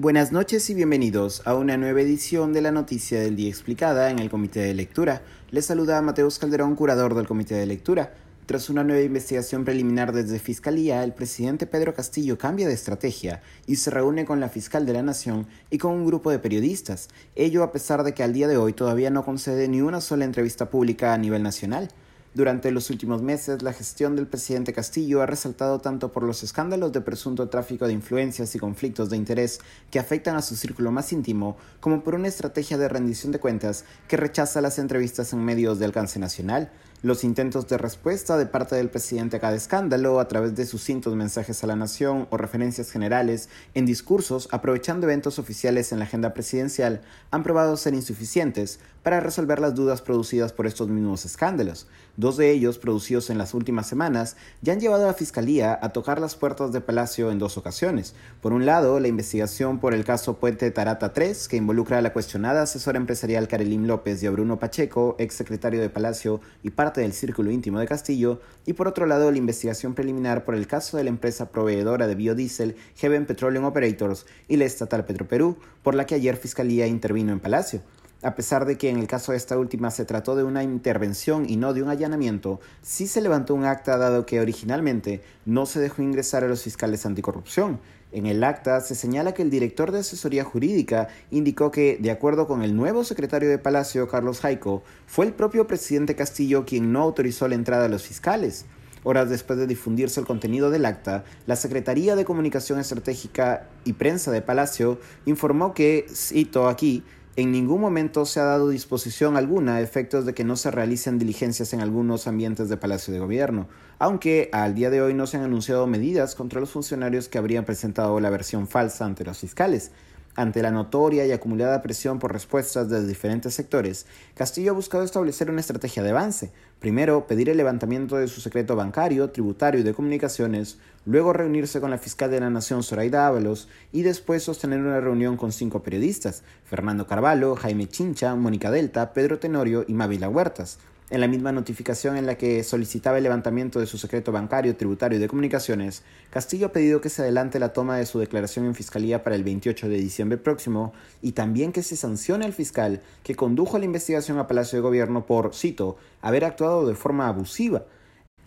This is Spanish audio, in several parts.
Buenas noches y bienvenidos a una nueva edición de la Noticia del Día Explicada en el Comité de Lectura. Les saluda Mateus Calderón, curador del Comité de Lectura. Tras una nueva investigación preliminar desde Fiscalía, el presidente Pedro Castillo cambia de estrategia y se reúne con la fiscal de la Nación y con un grupo de periodistas, ello a pesar de que al día de hoy todavía no concede ni una sola entrevista pública a nivel nacional. Durante los últimos meses, la gestión del presidente Castillo ha resaltado tanto por los escándalos de presunto tráfico de influencias y conflictos de interés que afectan a su círculo más íntimo, como por una estrategia de rendición de cuentas que rechaza las entrevistas en medios de alcance nacional, los intentos de respuesta de parte del presidente a cada escándalo a través de sucintos mensajes a la nación o referencias generales en discursos aprovechando eventos oficiales en la agenda presidencial han probado ser insuficientes para resolver las dudas producidas por estos mismos escándalos. Dos de ellos, producidos en las últimas semanas, ya han llevado a la Fiscalía a tocar las puertas de Palacio en dos ocasiones. Por un lado, la investigación por el caso Puente Tarata 3, que involucra a la cuestionada asesora empresarial Karelim López y a Bruno Pacheco, ex secretario de Palacio y parte del círculo íntimo de Castillo, y por otro lado la investigación preliminar por el caso de la empresa proveedora de biodiesel Heaven Petroleum Operators y la estatal Petroperú, por la que ayer Fiscalía intervino en Palacio. A pesar de que en el caso de esta última se trató de una intervención y no de un allanamiento, sí se levantó un acta dado que originalmente no se dejó ingresar a los fiscales anticorrupción. En el acta se señala que el director de asesoría jurídica indicó que, de acuerdo con el nuevo secretario de Palacio, Carlos Jaico, fue el propio presidente Castillo quien no autorizó la entrada de los fiscales. Horas después de difundirse el contenido del acta, la Secretaría de Comunicación Estratégica y Prensa de Palacio informó que, cito aquí, en ningún momento se ha dado disposición alguna a efectos de que no se realicen diligencias en algunos ambientes de Palacio de Gobierno, aunque al día de hoy no se han anunciado medidas contra los funcionarios que habrían presentado la versión falsa ante los fiscales. Ante la notoria y acumulada presión por respuestas de diferentes sectores, Castillo ha buscado establecer una estrategia de avance. Primero, pedir el levantamiento de su secreto bancario, tributario y de comunicaciones, luego reunirse con la fiscal de la Nación Zoraida Ábalos y después sostener una reunión con cinco periodistas, Fernando Carvalho, Jaime Chincha, Mónica Delta, Pedro Tenorio y Mávila Huertas. En la misma notificación en la que solicitaba el levantamiento de su secreto bancario, tributario y de comunicaciones, Castillo ha pedido que se adelante la toma de su declaración en fiscalía para el 28 de diciembre próximo y también que se sancione al fiscal que condujo la investigación a Palacio de Gobierno por, cito, haber actuado de forma abusiva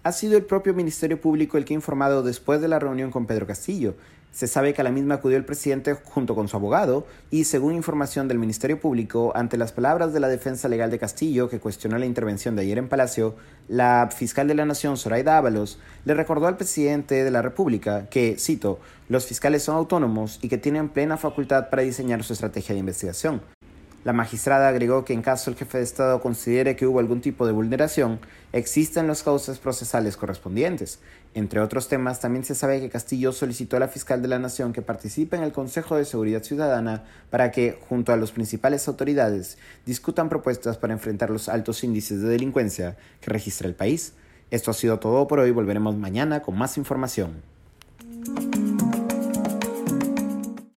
ha sido el propio Ministerio Público el que ha informado después de la reunión con Pedro Castillo. Se sabe que a la misma acudió el presidente junto con su abogado y, según información del Ministerio Público, ante las palabras de la defensa legal de Castillo, que cuestionó la intervención de ayer en Palacio, la fiscal de la Nación, Zoraida Ábalos, le recordó al presidente de la República que, cito, los fiscales son autónomos y que tienen plena facultad para diseñar su estrategia de investigación. La magistrada agregó que en caso el jefe de Estado considere que hubo algún tipo de vulneración, existen las causas procesales correspondientes. Entre otros temas, también se sabe que Castillo solicitó a la fiscal de la Nación que participe en el Consejo de Seguridad Ciudadana para que, junto a las principales autoridades, discutan propuestas para enfrentar los altos índices de delincuencia que registra el país. Esto ha sido todo por hoy, volveremos mañana con más información.